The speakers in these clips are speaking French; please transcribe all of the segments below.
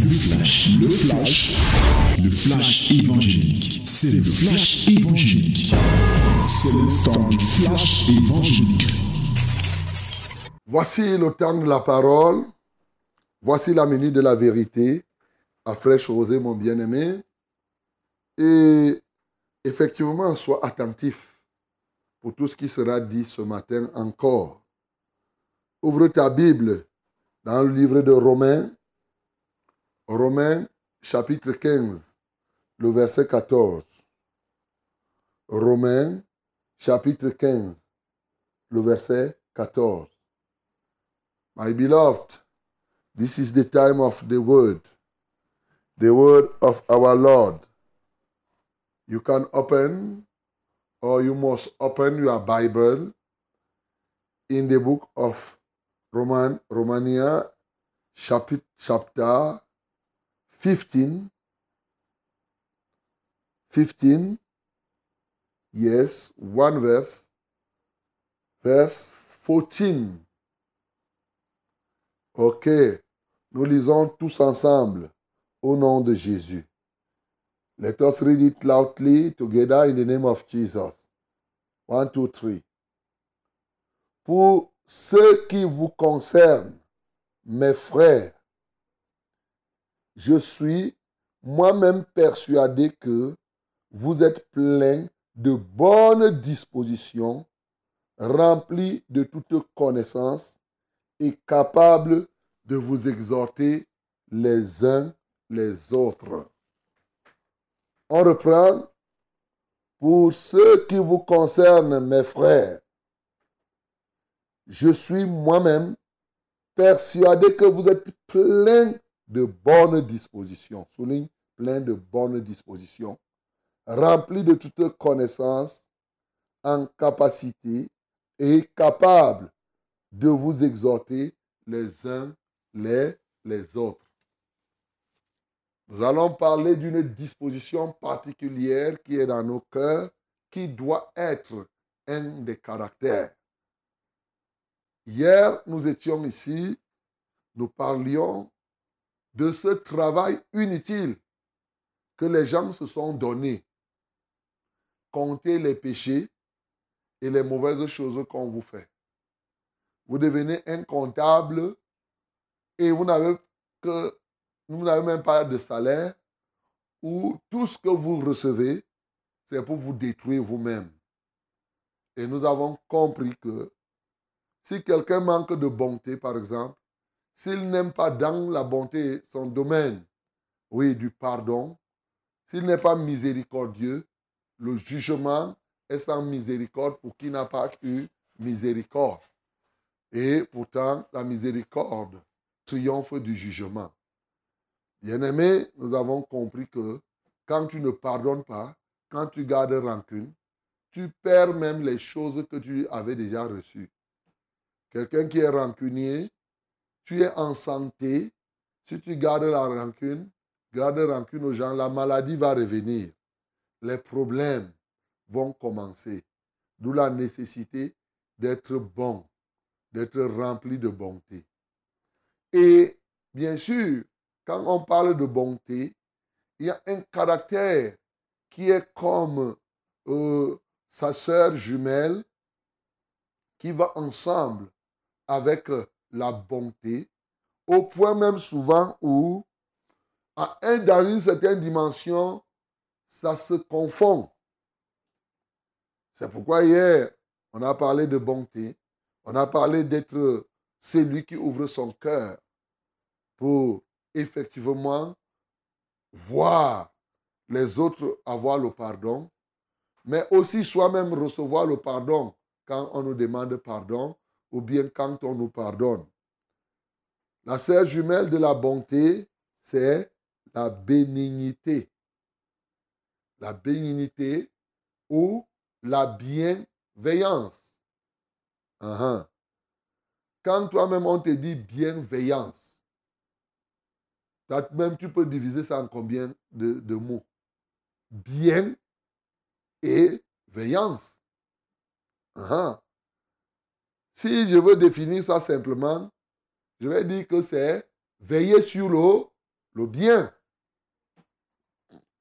Le flash, le flash, le flash évangélique. C'est le flash évangélique. C'est le temps du flash évangélique. Voici le temps de la parole. Voici la minute de la vérité. À fraîche rosée, mon bien-aimé. Et effectivement, sois attentif pour tout ce qui sera dit ce matin encore. Ouvre ta Bible dans le livre de Romains, Romains chapitre 15, le verset 14. Romains chapitre 15, le verset 14. My beloved, this is the time of the word, the word of our Lord. You can open or you must open your Bible in the book of Roman, Romania, chapter, chapter 15. 15. Yes, one verse. Verse 14. Ok. Nous lisons tous ensemble au nom de Jésus. Let us read it loudly together in the name of Jesus. One, two, three. Pour ce qui vous concerne, mes frères, je suis moi-même persuadé que vous êtes pleins de bonnes dispositions, remplis de toute connaissance et capables de vous exhorter les uns les autres. On reprend. Pour ce qui vous concerne, mes frères, je suis moi-même persuadé que vous êtes plein de bonnes dispositions. Souligne, plein de bonnes dispositions. Remplis de toute connaissance, en capacité et capable de vous exhorter les uns les, les autres. Nous allons parler d'une disposition particulière qui est dans nos cœurs, qui doit être un des caractères. Hier, nous étions ici, nous parlions de ce travail inutile que les gens se sont donné. Compter les péchés et les mauvaises choses qu'on vous fait. Vous devenez incontable et vous n'avez que vous n'avez même pas de salaire, ou tout ce que vous recevez, c'est pour vous détruire vous-même. Et nous avons compris que si quelqu'un manque de bonté, par exemple, s'il n'aime pas dans la bonté son domaine, oui, du pardon, s'il n'est pas miséricordieux, le jugement est sans miséricorde pour qui n'a pas eu miséricorde. Et pourtant, la miséricorde triomphe du jugement. Bien-aimé, nous avons compris que quand tu ne pardonnes pas, quand tu gardes rancune, tu perds même les choses que tu avais déjà reçues. Quelqu'un qui est rancunier, tu es en santé. Si tu gardes la rancune, garde rancune aux gens, la maladie va revenir. Les problèmes vont commencer. D'où la nécessité d'être bon, d'être rempli de bonté. Et bien sûr, quand on parle de bonté, il y a un caractère qui est comme euh, sa sœur jumelle qui va ensemble avec la bonté, au point même souvent où, à un, dans une certaine dimension, ça se confond. C'est pourquoi hier, on a parlé de bonté, on a parlé d'être celui qui ouvre son cœur pour effectivement voir les autres avoir le pardon, mais aussi soi-même recevoir le pardon quand on nous demande pardon ou bien quand on nous pardonne. La sœur jumelle de la bonté, c'est la bénignité. La bénignité ou la bienveillance. Uh-huh. Quand toi-même on te dit bienveillance, même tu peux diviser ça en combien de, mots? Bien et veillance. Si je veux définir ça simplement, je vais dire que c'est veiller sur le, le bien,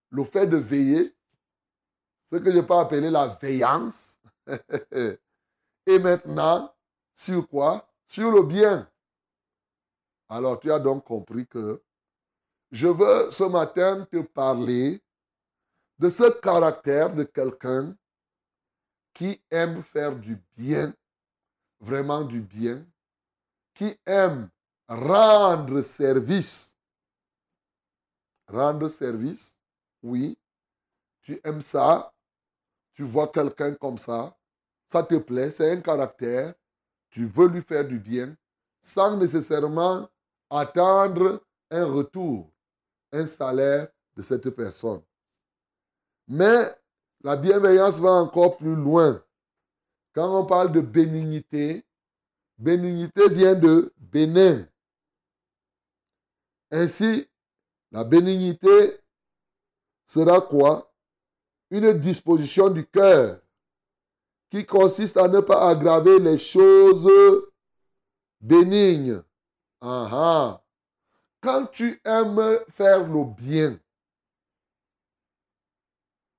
le fait de veiller, ce que je peux appeler la veillance. Et maintenant, sur quoi? Sur le bien. Alors tu as donc compris que je veux ce matin te parler de ce caractère de quelqu'un qui aime faire du bien, vraiment du bien, qui aime rendre service. Rendre service, oui. Tu aimes ça, tu vois quelqu'un comme ça, ça te plaît, c'est un caractère, tu veux lui faire du bien, sans nécessairement attendre un retour, un salaire de cette personne. Mais la bienveillance va encore plus loin. Quand on parle de bénignité, bénignité vient de bénin. Ainsi, la bénignité sera quoi? Une disposition du cœur qui consiste à ne pas aggraver les choses bénignes. Quand tu aimes faire le bien,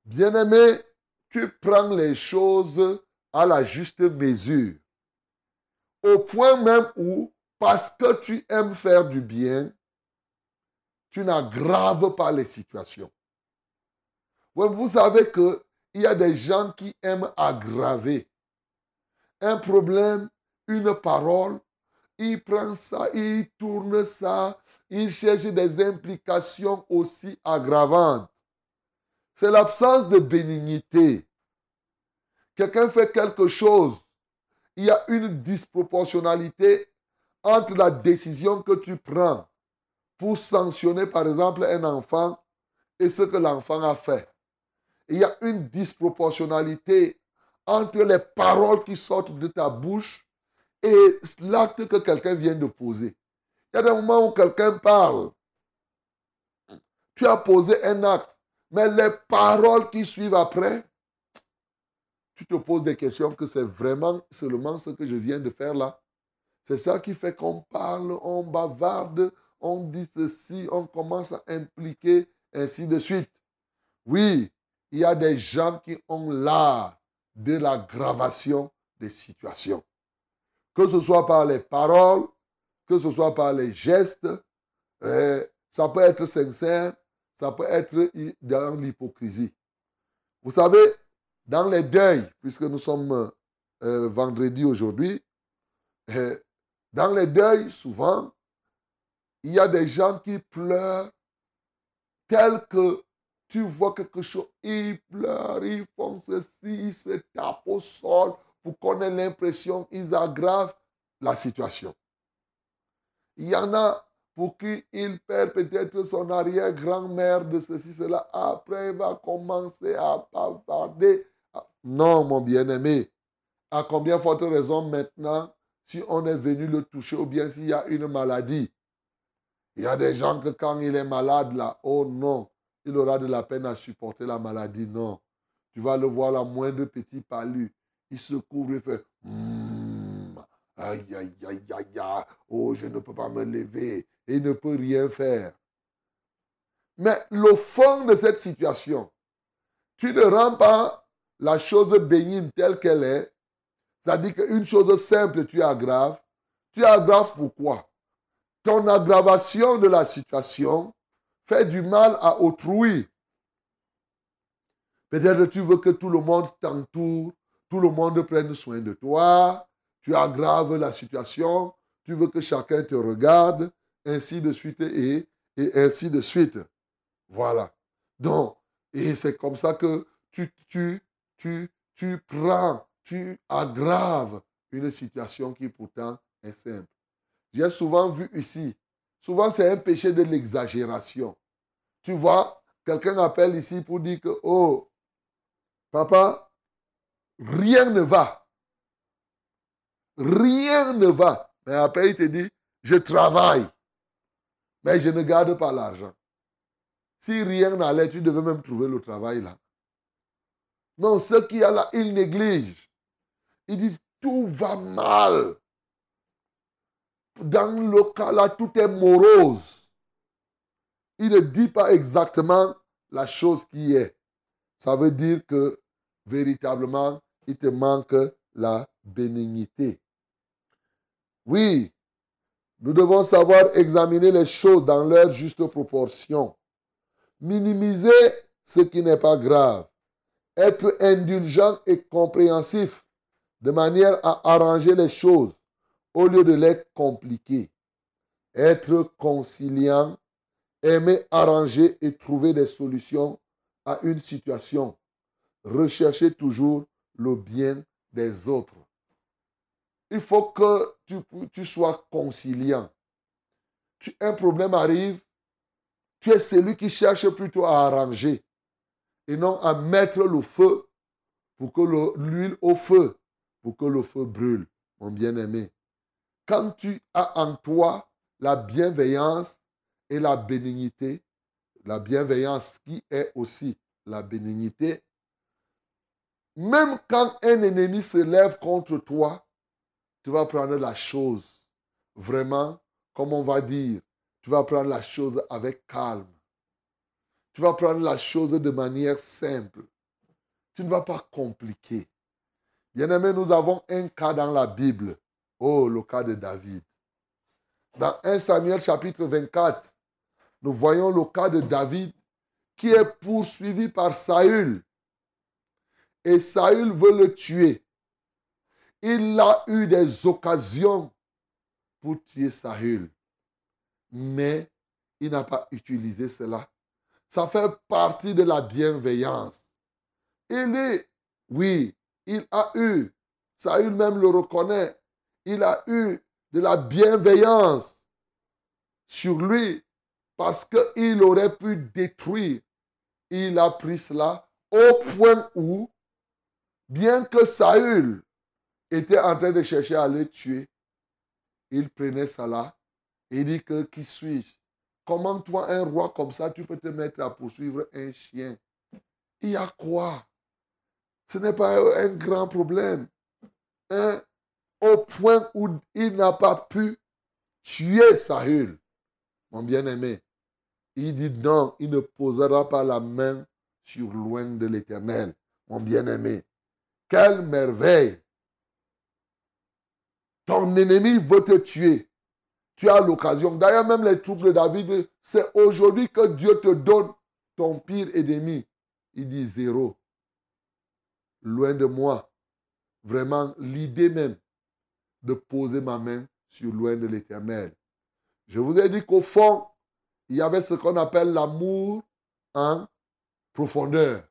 bien-aimé, tu prends les choses à la juste mesure. Au point même où, parce que tu aimes faire du bien, tu n'aggraves pas les situations. Vous savez qu'il y a des gens qui aiment aggraver un problème, une parole, il prend ça, il tourne ça, il cherche des implications aussi aggravantes. C'est l'absence de bénignité. Quelqu'un fait quelque chose, il y a une disproportionnalité entre la décision que tu prends pour sanctionner par exemple un enfant et ce que l'enfant a fait. Il y a une disproportionnalité entre les paroles qui sortent de ta bouche et l'acte que quelqu'un vient de poser. Il y a des moments où quelqu'un parle. Tu as posé un acte, mais les paroles qui suivent après, tu te poses des questions que c'est vraiment seulement ce que je viens de faire là. C'est ça qui fait qu'on parle, on bavarde, on dit ceci, on commence à impliquer, ainsi de suite. Oui, il y a des gens qui ont l'art de l'aggravation des situations. Que ce soit par les paroles, que ce soit par les gestes, euh, ça peut être sincère, ça peut être dans l'hypocrisie. Vous savez, dans les deuils, puisque nous sommes euh, vendredi aujourd'hui, euh, dans les deuils, souvent, il y a des gens qui pleurent tel que tu vois quelque chose, ils pleurent, ils font ceci, ils se tapent au sol pour qu'on ait l'impression qu'ils aggravent la situation. Il y en a pour qui il perd peut-être son arrière-grand-mère de ceci, cela. Après, il va commencer à bavarder. Non, mon bien-aimé. À combien forte raison maintenant, si on est venu le toucher ou bien s'il y a une maladie, il y a des gens que quand il est malade, là, oh non, il aura de la peine à supporter la maladie. Non. Tu vas le voir, la moindre petit palu. Il se couvre et fait hmm, Aïe, aïe, aïe, aïe, aïe. Oh, je ne peux pas me lever. Et il ne peut rien faire. Mais le fond de cette situation, tu ne rends pas la chose bénigne telle qu'elle est. C'est-à-dire qu'une chose simple, tu aggraves. Tu aggraves pourquoi? Ton aggravation de la situation fait du mal à autrui. Peut-être tu veux que tout le monde t'entoure, tout le monde prenne soin de toi, tu aggraves la situation, tu veux que chacun te regarde, ainsi de suite et, et ainsi de suite. Voilà. Donc, et c'est comme ça que tu, tu, tu, prends, tu aggraves une situation qui pourtant est simple. J'ai souvent vu ici, souvent c'est un péché de l'exagération. Tu vois, quelqu'un appelle ici pour dire que, oh, papa, rien ne va. Rien ne va. Mais après, il te dit, je travaille, mais je ne garde pas l'argent. Si rien n'allait, tu devais même trouver le travail là. Non, ce qui a là, il néglige. Il dit, tout va mal dans le cas là, tout est morose. il ne dit pas exactement la chose qui est. Ça veut dire que véritablement, il te manque la bénignité. Oui, nous devons savoir examiner les choses dans leur juste proportion. Minimiser ce qui n'est pas grave. Être indulgent et compréhensif de manière à arranger les choses au lieu de les compliquer. Être conciliant, aimer arranger et trouver des solutions à une situation. Rechercher toujours le bien des autres. Il faut que tu, sois conciliant. Un problème arrive, tu es celui qui cherche plutôt à arranger et non à mettre le feu pour que l'huile au feu, pour que le feu brûle, mon bien-aimé. Quand tu as en toi la bienveillance et la bénignité, la bienveillance qui est aussi la bénignité, même quand un ennemi se lève contre toi, tu vas prendre la chose vraiment, comme on va dire, tu vas prendre la chose avec calme. Tu vas prendre la chose de manière simple. Tu ne vas pas compliquer. Bien-aimé, nous avons un cas dans la Bible. Oh, le cas de David. Dans 1 Samuel chapitre 24, nous voyons le cas de David qui est poursuivi par Saül. Et Saül veut le tuer. Il a eu des occasions pour tuer Saül. Mais il n'a pas utilisé cela. Ça fait partie de la bienveillance. Il est, oui, il a eu, Saül même le reconnaît, il a eu de la bienveillance sur lui parce qu'il aurait pu détruire. Il a pris cela au point où, bien que Saül était en train de chercher à le tuer, il prenait cela et dit que qui suis-je? Comment toi, un roi comme ça, tu peux te mettre à poursuivre un chien Il y a quoi? Ce n'est pas un grand problème. Hein? Au point où il n'a pas pu tuer Saül, mon bien-aimé. Il dit non, il ne posera pas la main sur loin de l'éternel, mon bien-aimé. Quelle merveille! Ton ennemi veut te tuer tu as l'occasion. D'ailleurs, même les troupes de David, c'est aujourd'hui que Dieu te donne ton pire ennemi. Il dit zéro. Loin de moi. Vraiment, l'idée même de poser ma main sur loin de l'éternel. Je vous ai dit qu'au fond, il y avait ce qu'on appelle l'amour en profondeur.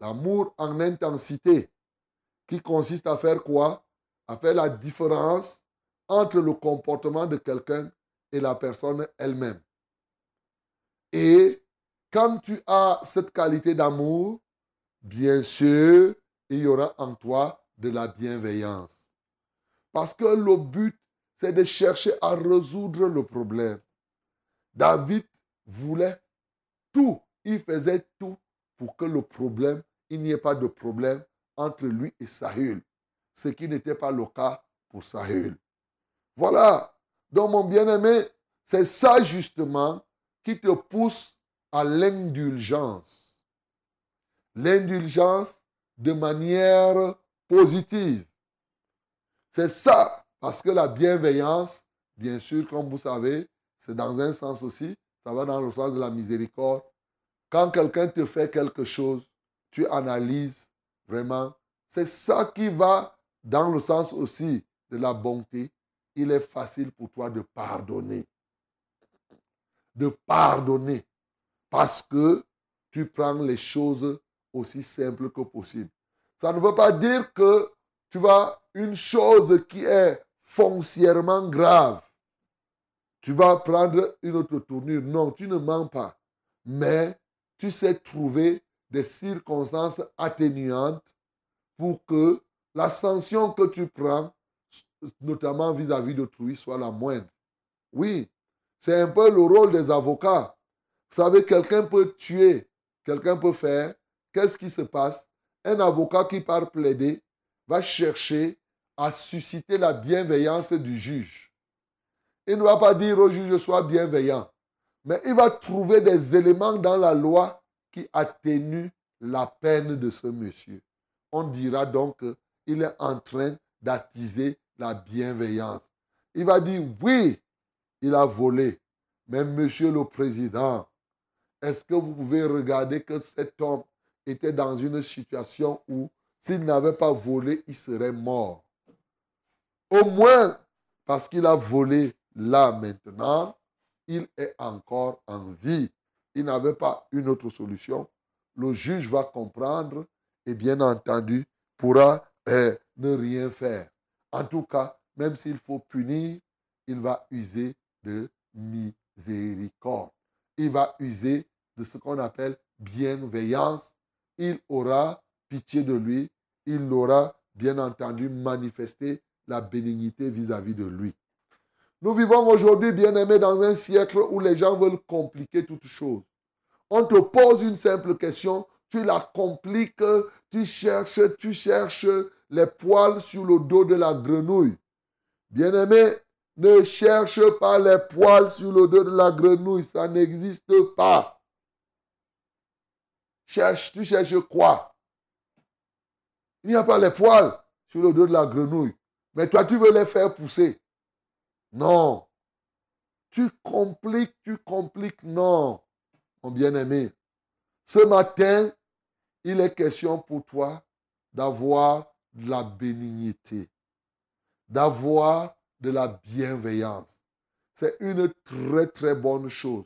L'amour en intensité. Qui consiste à faire quoi? À faire la différence entre le comportement de quelqu'un et la personne elle-même. Et quand tu as cette qualité d'amour, bien sûr, il y aura en toi de la bienveillance. Parce que le but, c'est de chercher à résoudre le problème. David voulait tout, il faisait tout pour que le problème, il n'y ait pas de problème entre lui et Saül, ce qui n'était pas le cas pour Saül. Voilà. Donc, mon bien-aimé, c'est ça justement qui te pousse à l'indulgence. L'indulgence de manière positive. C'est ça, parce que la bienveillance, bien sûr, comme vous savez, c'est dans un sens aussi, ça va dans le sens de la miséricorde. Quand quelqu'un te fait quelque chose, tu analyses vraiment. C'est ça qui va dans le sens aussi de la bonté, il est facile pour toi de pardonner. De pardonner. Parce que tu prends les choses aussi simples que possible. Ça ne veut pas dire que tu vas une chose qui est foncièrement grave. Tu vas prendre une autre tournure. Non, tu ne mens pas. Mais tu sais trouver des circonstances atténuantes pour que la sanction que tu prends notamment vis-à-vis d'autrui, soit la moindre. Oui, c'est un peu le rôle des avocats. Vous savez, quelqu'un peut tuer, quelqu'un peut faire. Qu'est-ce qui se passe? Un avocat qui part plaider va chercher à susciter la bienveillance du juge. Il ne va pas dire au juge, sois bienveillant. Mais il va trouver des éléments dans la loi qui atténuent la peine de ce monsieur. On dira donc qu'il est en train d'attiser la bienveillance. Il va dire, oui, il a volé. Mais monsieur le président, est-ce que vous pouvez regarder que cet homme était dans une situation où s'il n'avait pas volé, il serait mort? Au moins, parce qu'il a volé là maintenant, il est encore en vie. Il n'avait pas une autre solution. Le juge va comprendre et bien entendu pourra eh, ne rien faire. En tout cas, même s'il faut punir, il va user de miséricorde. Il va user de ce qu'on appelle bienveillance. Il aura pitié de lui. Il aura bien entendu manifesté la bénignité vis-à-vis de lui. Nous vivons aujourd'hui, bien aimés, dans un siècle où les gens veulent compliquer toutes choses. On te pose une simple question, tu la compliques, tu cherches, tu cherches les poils sur le dos de la grenouille. Bien-aimé, ne cherche pas les poils sur le dos de la grenouille, ça n'existe pas. Cherche, tu cherches quoi? Il n'y a pas les poils sur le dos de la grenouille. Mais toi, tu veux les faire pousser. Non. Tu compliques, tu compliques. Non, mon bien-aimé. Ce matin, il est question pour toi d'avoir de la bénignité, d'avoir de la bienveillance. C'est une très, très bonne chose.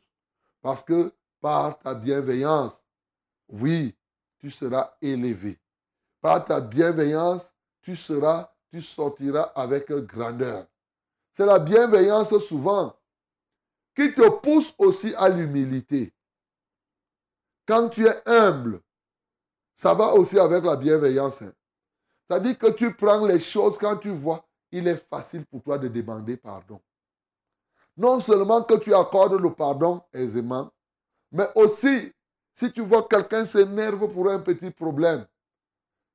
Parce que par ta bienveillance, oui, tu seras élevé. Par ta bienveillance, tu seras, tu sortiras avec grandeur. C'est la bienveillance souvent qui te pousse aussi à l'humilité. Quand tu es humble, ça va aussi avec la bienveillance. Hein. C'est-à-dire que tu prends les choses quand tu vois, il est facile pour toi de demander pardon. Non seulement que tu accordes le pardon aisément, mais aussi si tu vois quelqu'un s'énerve pour un petit problème.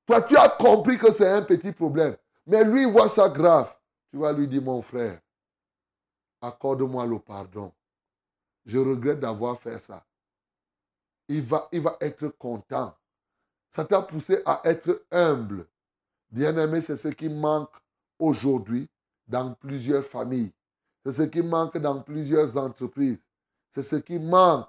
Toi, tu as compris que c'est un petit problème, mais lui voit ça grave. Tu vas lui dire, mon frère, accorde-moi le pardon. Je regrette d'avoir fait ça. Il va, il va être content. Ça t'a poussé à être humble. Bien-aimé, c'est ce qui manque aujourd'hui dans plusieurs familles. C'est ce qui manque dans plusieurs entreprises. C'est ce qui manque,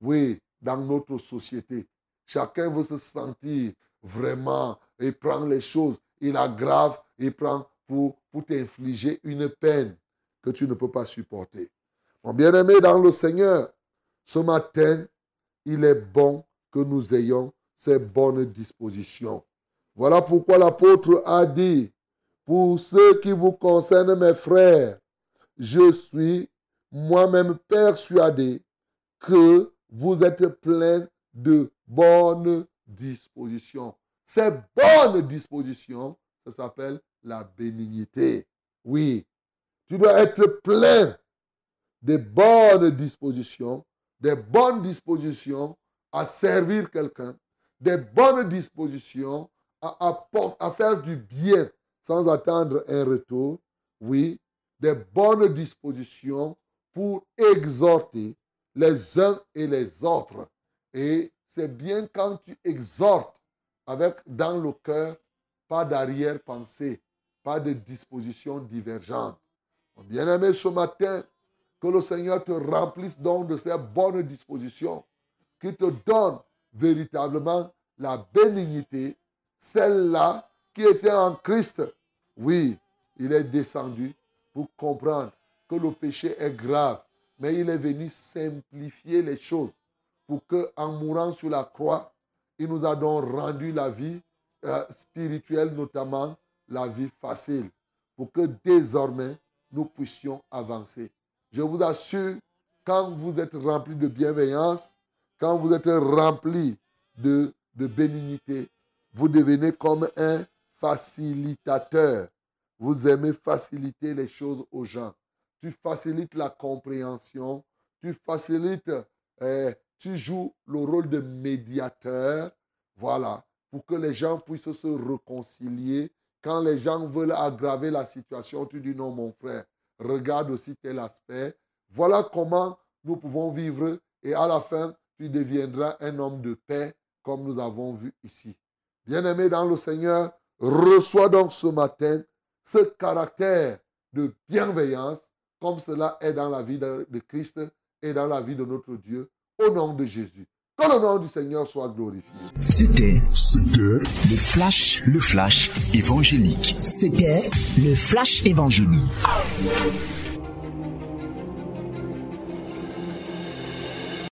oui, dans notre société. Chacun veut se sentir vraiment, il prend les choses, il aggrave, il prend pour, pour t'infliger une peine que tu ne peux pas supporter. Mon bien-aimé dans le Seigneur, ce matin, il est bon que nous ayons ces bonnes dispositions. Voilà pourquoi l'apôtre a dit, pour ce qui vous concerne, mes frères, je suis moi-même persuadé que vous êtes pleins de bonnes dispositions. Ces bonnes dispositions, ça s'appelle la bénignité. Oui, tu dois être plein de bonnes dispositions, des bonnes dispositions à servir quelqu'un, des bonnes dispositions à, faire du bien sans attendre un retour. Oui, des bonnes dispositions pour exhorter les uns et les autres. Et c'est bien quand tu exhortes avec dans le cœur, pas d'arrière-pensée, pas de dispositions divergentes. Bien-aimé, ce matin, que le Seigneur te remplisse donc de ces bonnes dispositions, qui te donne véritablement la bénignité celle-là qui était en Christ, oui, il est descendu pour comprendre que le péché est grave, mais il est venu simplifier les choses pour que, en mourant sur la croix, il nous a donc rendu la vie euh, spirituelle, notamment la vie facile, pour que désormais nous puissions avancer. Je vous assure, quand vous êtes rempli de bienveillance, quand vous êtes rempli de, de bénignité, vous devenez comme un facilitateur. Vous aimez faciliter les choses aux gens. Tu facilites la compréhension. Tu facilites, eh, tu joues le rôle de médiateur. Voilà, pour que les gens puissent se réconcilier. Quand les gens veulent aggraver la situation, tu dis non, mon frère, regarde aussi tel aspect. Voilà comment nous pouvons vivre et à la fin, tu deviendras un homme de paix comme nous avons vu ici. Bien-aimé dans le Seigneur, reçois donc ce matin ce caractère de bienveillance comme cela est dans la vie de Christ et dans la vie de notre Dieu au nom de Jésus. Que le nom du Seigneur soit glorifié. C'était, le flash, le flash évangélique. C'était le flash évangélique.